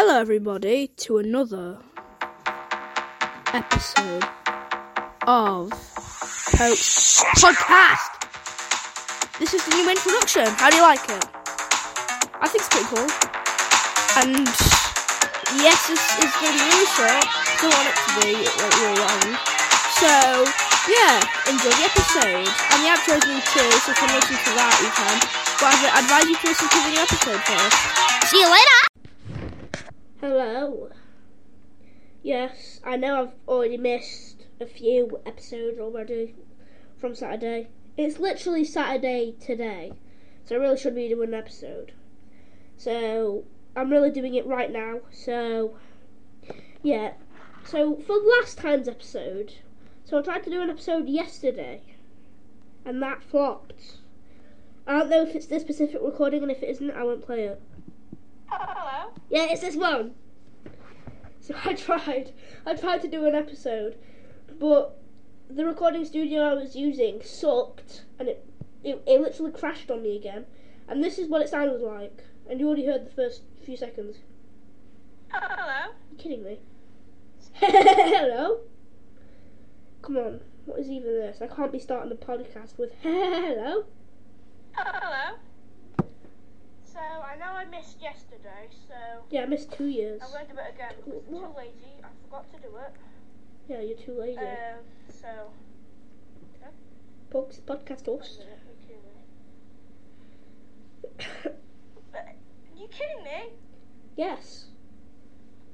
Hello, everybody, to another episode of Pope's Podcast. This is the new introduction. How do you like it? I think it's pretty cool. And yes, this is going to be short. Don't want it to be like long. So yeah, enjoy the episode. And the outro's new too, so if you listen to that, you can. But I'd advise you to listen to the new episode first. See you later. Hello. Yes, I know I've already missed a few episodes already from Saturday. It's literally Saturday today, so I really should be doing an episode. So I'm really doing it right now. So yeah. So for last time's episode, so I tried to do an episode yesterday, and that flopped. I don't know if it's this specific recording, and if it isn't, I won't play it. Yeah, it's this one. So I tried. I tried to do an episode, but the recording studio I was using sucked, and it it, it literally crashed on me again. And this is what it sounded like. And you already heard the first few seconds. Oh, hello. you kidding me? Hello. Come on. What is even this? I can't be starting a podcast with hello. Oh, hello. I know I missed yesterday, so Yeah, I missed two years. I'm going to do it again because I'm too lazy. I forgot to do it. Yeah, you're too lazy. Um. So. Pod- podcast host. me. You kidding me? yes.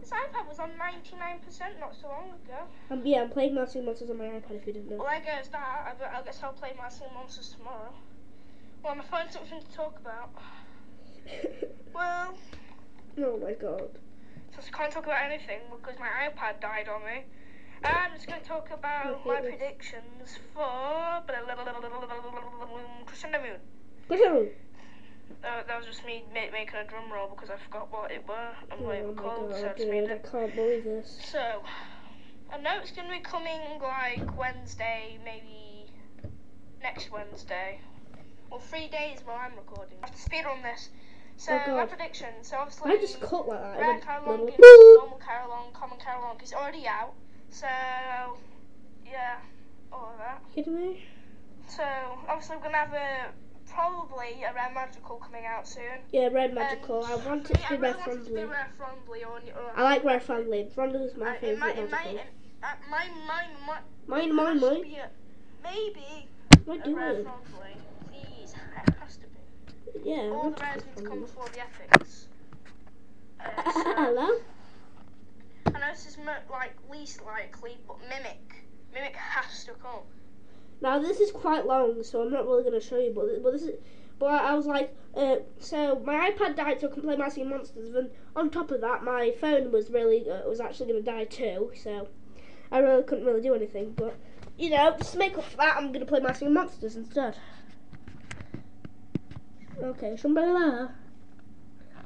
This iPad was on 99% not so long ago. Um, yeah, I'm playing Mousing Monsters on my iPad if you didn't know. Well, there goes that. I, I guess I'll play Massive Monsters tomorrow. Well, I'm going to find something to talk about. Well, oh my god. since I can't talk about anything because my iPad died on me, I'm just going to talk about my this. predictions for Crescendo Moon. Oh Uh, that was just me ma- making a drum roll because I forgot what it were and what Oh were my called, so I god, just made dude, I can't believe this. So, I know it's going to be coming like Wednesday, maybe next Wednesday. Well, three days while I'm recording. I have to speed on this. So, Oh, my prediction. So, obviously, I just cut like that. Rare little- is normal Carillong, common Carillong is already out. So, yeah, all of that. kidding me? So, obviously, we're going to have a probably a Rare Magical coming out soon. Yeah, red magical. I want it to be I rare really to be friendly. rare friendly or, or I like rare friendly. Friendly is Uh, my it favourite might, it might, magical. uh, mine, mine, mine, Mine, mine, mine. a- maybe What do rare friendly. Please, it has to. Yeah, All the rares need to come before the epics. Uh, so, Hello? I know this is like least likely, but mimic, mimic has to come. Now this is quite long, so I'm not really going to show you. But but this is. But I was like, uh, so my iPad died, so I can play Massing Monsters. And on top of that, my phone was really uh, was actually going to die too. So I really couldn't really do anything. But you know, just to make up for that, I'm going to play Massing Monsters instead. Okay, somebody there.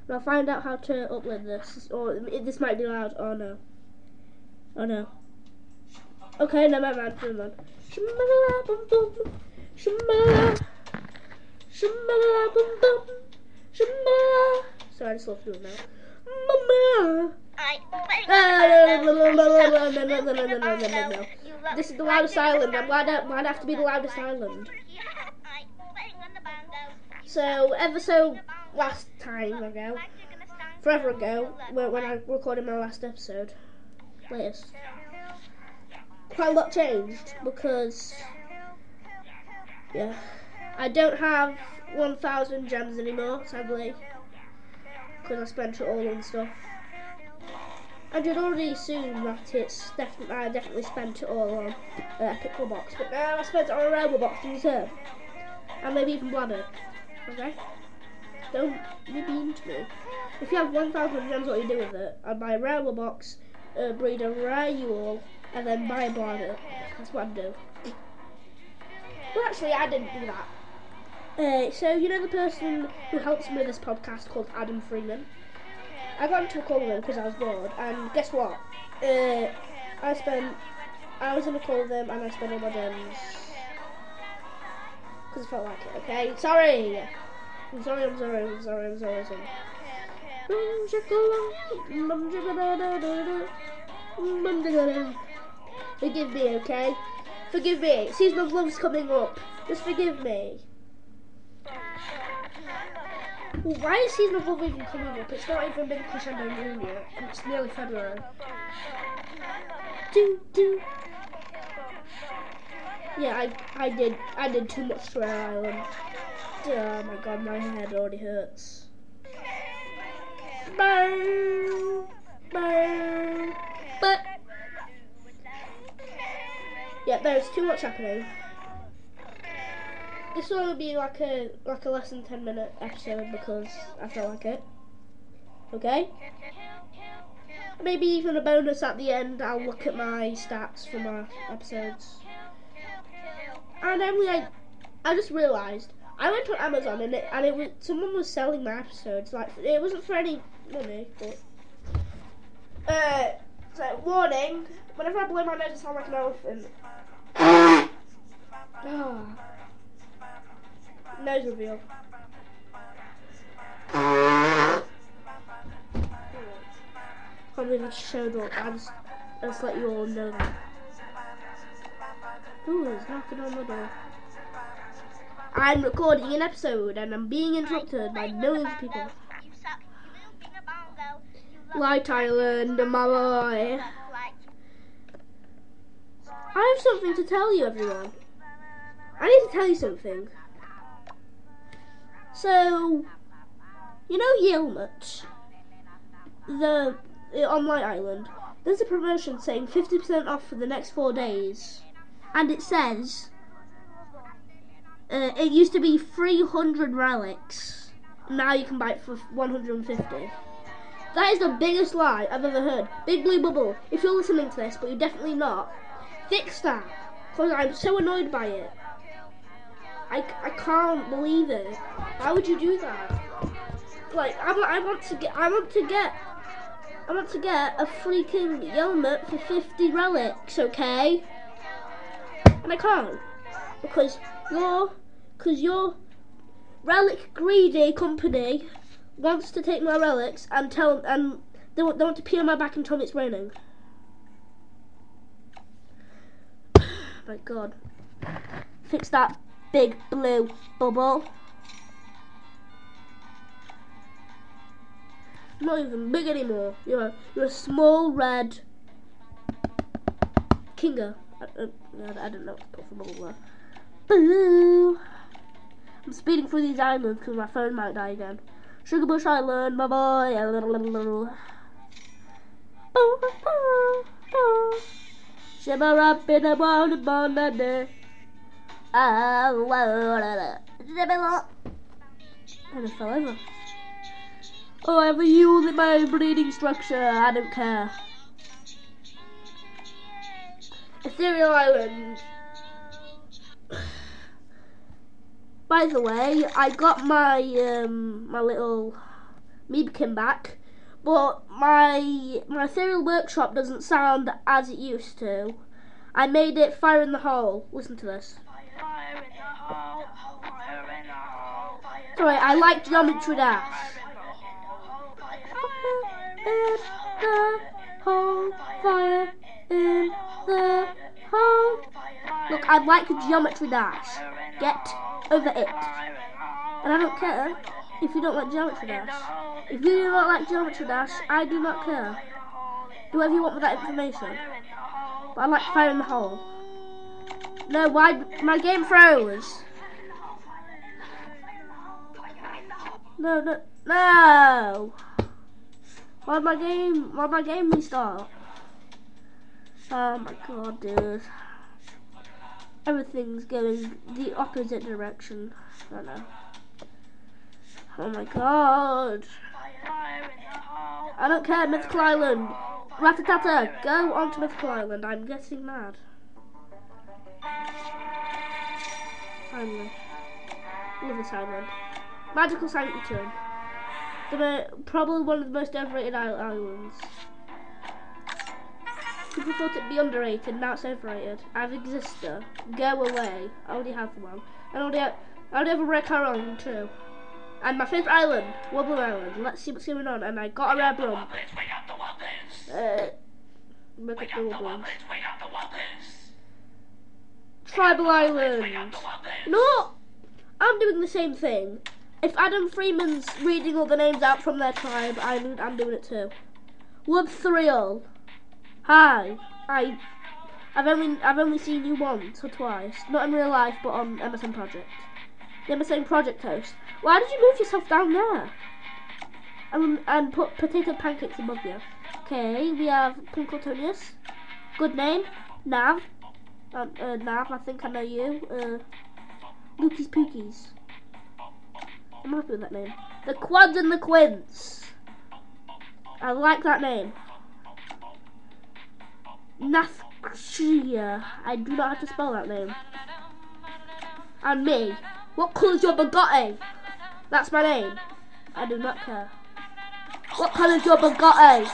And I'll find out how to upload this. Or this might be loud. Oh no. Oh no. Okay, no, never mind. Never mind. Shimala bum bum. Shimala. Shimala bum bum. Shimala. Sorry, I just love doing now. Mama. This is the loudest island. I'm I, have to be the loudest island. So, ever so last time ago, forever ago, when, I recorded my last episode, latest, quite a lot changed because, yeah, I don't have 1,000 gems anymore, sadly, because I spent it all on stuff. And you'd already assume that it's definitely I definitely spent it all on uh, Epic Box, but now I spent it on a Robo Box instead, and maybe even Blabber. Okay, don't be mean to me. If you have 1,000 gems, what you do with it? I'd buy a Robo Box, uh, breed a rare you all, and then buy a Blabber. That's what I'd do. Well, actually, I didn't do that. Uh, so you know the person who helps me with this podcast called Adam Freeman. I got into a call with him because I was bored, and guess what? Uh, I spent. I was in a call with him, and I spent all my gems because I felt like it. Okay, sorry. I'm sorry. I'm sorry. I'm sorry. I'm sorry. I'm sorry. Forgive me, okay? Forgive me. Season of Love's coming up. Just forgive me. Well, why is Season of Love even coming up? It's not even been Crescendo yet, and it's nearly February. Do do. Yeah, I I did I did too much Air Island. Oh my god, my head already hurts. Burn, but yeah, there's too much happening. This one will be like a like a less than ten minute episode because I feel like it. Okay. Maybe even a bonus at the end. I'll look at my stats for my episodes. And then like, I just realised I went to Amazon and it and it was someone was selling my episodes. Like it wasn't for any money, but uh, so warning. Whenever I blow my nose, I sound like an elephant. Oh. Nose reveal. Can't believe I showed up. I just, I just let you all know that. Who is knocking on the door? I'm recording an episode and I'm being interrupted by millions of people. Light Island, my boy. I have something to tell you, everyone. I need to tell you something. So, you know Yelmut, the on Light Island. There's a promotion saying 50% off for the next four days, and it says uh, it used to be 300 relics. Now you can buy it for 150. That is the biggest lie I've ever heard. Big Blue Bubble, if you're listening to this, but you're definitely not, fix that. Because I'm so annoyed by it. I, I can't believe it. Why would you do that? Like I, I want to get I want to get I want to get a freaking helmet for 50 relics, okay? I can't because your because your relic greedy company wants to take my relics and tell and they want, they want to pee on my back and tell me it's raining. my God, fix that big blue bubble. Not even big anymore. You're a, you're a small red kinga. I, uh, I, don't know what to put for. Boo! I'm speeding through these islands because my phone might die again. Shugabush Island, my boy. Shimmer up in the morning day. Oh, and it fell over. Oh, I have a hole in my breeding structure. I don't care. Ethereal Island. By the way, I got my um, my little Meebkin back, but my my Ethereal Workshop doesn't sound as it used to. I made it fire in the hole. Listen to this. Sorry, I like Geometry Dash. In the hole, fire in the hole. Look, I like Geometry Dash. Get over it. And I don't care if you don't like Geometry Dash. If you do not like Geometry Dash, I do not care. Do whatever you want with that information. But I like fire in the hole. No, why my game froze? No, no, no! Why my game? Why my game restart? Oh my god, dude! Everything's going the opposite direction. I don't know. Oh my god! I don't care, Mythical Island. Ratatata, go on to Mythical Island. I'm getting mad. Finally. Love this island. Magical Sanctum. The probably one of the most overrated islands. People thought it'd be underrated, now it's overrated. I have Exister. Go away. I already have one. I already have, I already have a Rec Island too. And my favourite island, Wobbler Island. Let's see what's going on. And I got a rare Brump. Uh, look at the Wublins. Tribal Island. No! I'm doing the same thing. If Adam Freeman's reading all the names out from their tribe, I'm, I'm doing it too. Wood Thrill. Hi. I I've only I've only seen you once or twice. Not in real life but on MSN Project. The MSN Project host. Why did you move yourself down there? And and put potato pancakes above you. Okay, we have Punkletonius. Good name. Nav. Uh, uh, Nav, I think I know you. Uh Lukey's Pookies. I'm happy with that name. The Quads and the Quints. I like that name. Nathshia. I do not have to spell that name. And me. What colour's your Bugatti? That's my name. I do not care. What colour's your Bugatti?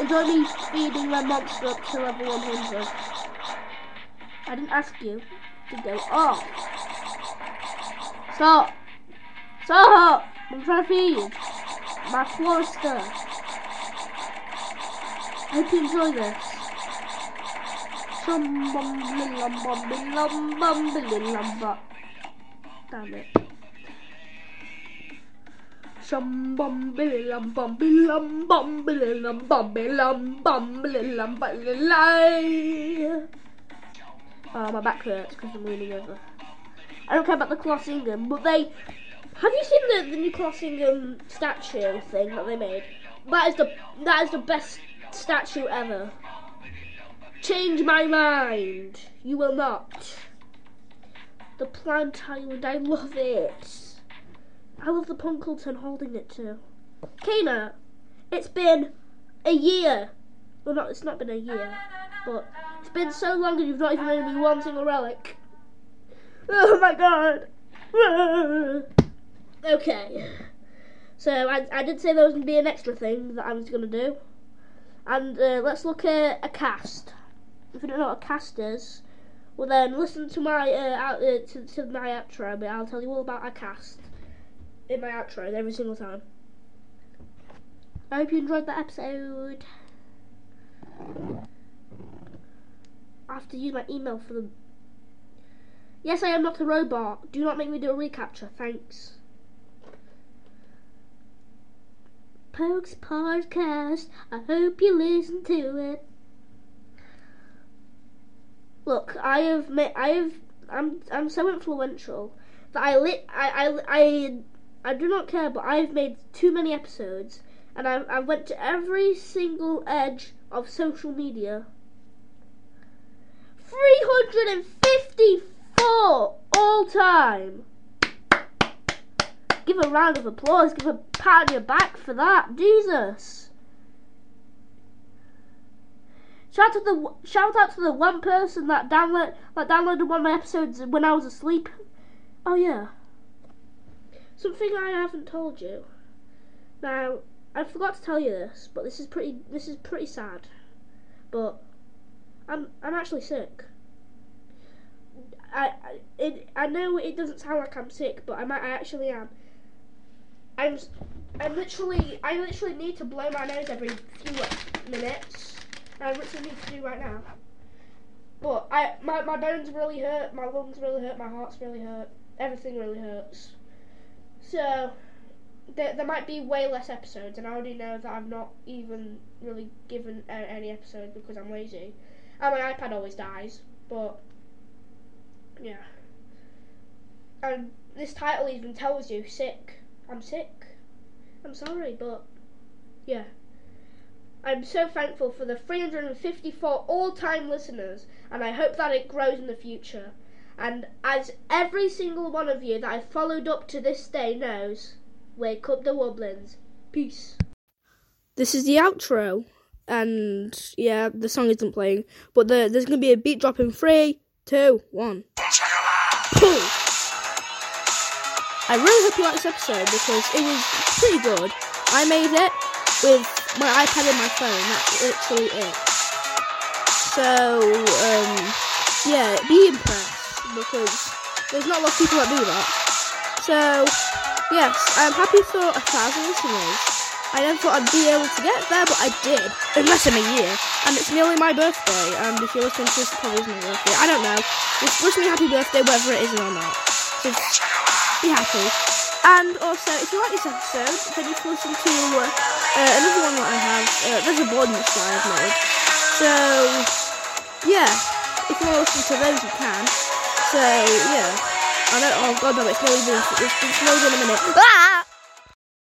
Enjoy me feeding my monster up to level 100. I didn't ask you to go off. Stop! Stop! I'm trying to feed my Forester. I you enjoy this. Damn it. Oh, my back hurts because I'm leaning over. I don't care about the but they. Have you seen the, the new statue thing that they made? That is the that is the best statue ever. Change my mind. You will not. The plant island, I love it. I love the Punkleton holding it too. Kana, it's been a year. Well, not it's not been a year, but it's been so long and you've not even made me one single relic. Oh my god. okay. So I, I did say there was going to be an extra thing that I was going to do. And uh, let's look at Acast. If you don't know what Acast is, well then listen to my uh, out, uh, to, to my outro, but I'll tell you all about Acast in my outro every single time. I hope you enjoyed that episode. I have to use my email for the Yes, I am not a robot. Do not make me do a reCAPTCHA. Thanks. Poewk's podcast. I hope you listen to it. Look, I have made. I have. I'm. I'm so influential that I lit. I. I. I. I do not care, but I've made too many episodes, and I. I went to every single edge of social media. Three hundred and fifty all, all time. Give a round of applause. Give a pat on your back for that. Jesus. Shout out to the shout out to the one person that download that downloaded one of my episodes when I was asleep. Oh yeah. Something I haven't told you. Now I forgot to tell you this, but this is pretty this is pretty sad. But I'm I'm actually sick. I, I, it, I know it doesn't sound like I'm sick, but I might, I actually am. I'm, I literally, I literally need to blow my nose every few minutes. And I literally need to do right now. But I, my, my bones really hurt, my lungs really hurt, my heart's really hurt, everything really hurts. So, there, there might be way less episodes, and I already know that I've not even really given uh, any episodes because I'm lazy. And my iPad always dies, but yeah. And this title even tells you sick. I'm sick. I'm sorry, but yeah. I'm so thankful for the 354 all-time listeners, and I hope that it grows in the future. And as every single one of you that I've followed up to this day knows, wake up the Wublins. Peace. This is the outro, and yeah, the song isn't playing, but the, there's going to be a beat drop in three, two, one. I really hope you like this episode because it was pretty good. I made it with my iPad and my phone. That's literally it. So, um, yeah, be impressed because there's not a lot of people that do that. So, yes, I'm happy for a thousand listeners. I never thought I'd be able to get there, but I did. In less than a year. And it's nearly my birthday. And if you're listening to this, it probably isn't my birthday. I don't know. Just wish me happy birthday, whether it is or not. Just be happy. And also, if you like this episode, then you can listen to uh, another one that I have. Uh, there's a bonus that I've made. So, yeah. If you want to listen to those, you can. So, yeah. I don't, oh god, no, it's loading. It's, it's loading in a minute. Ah!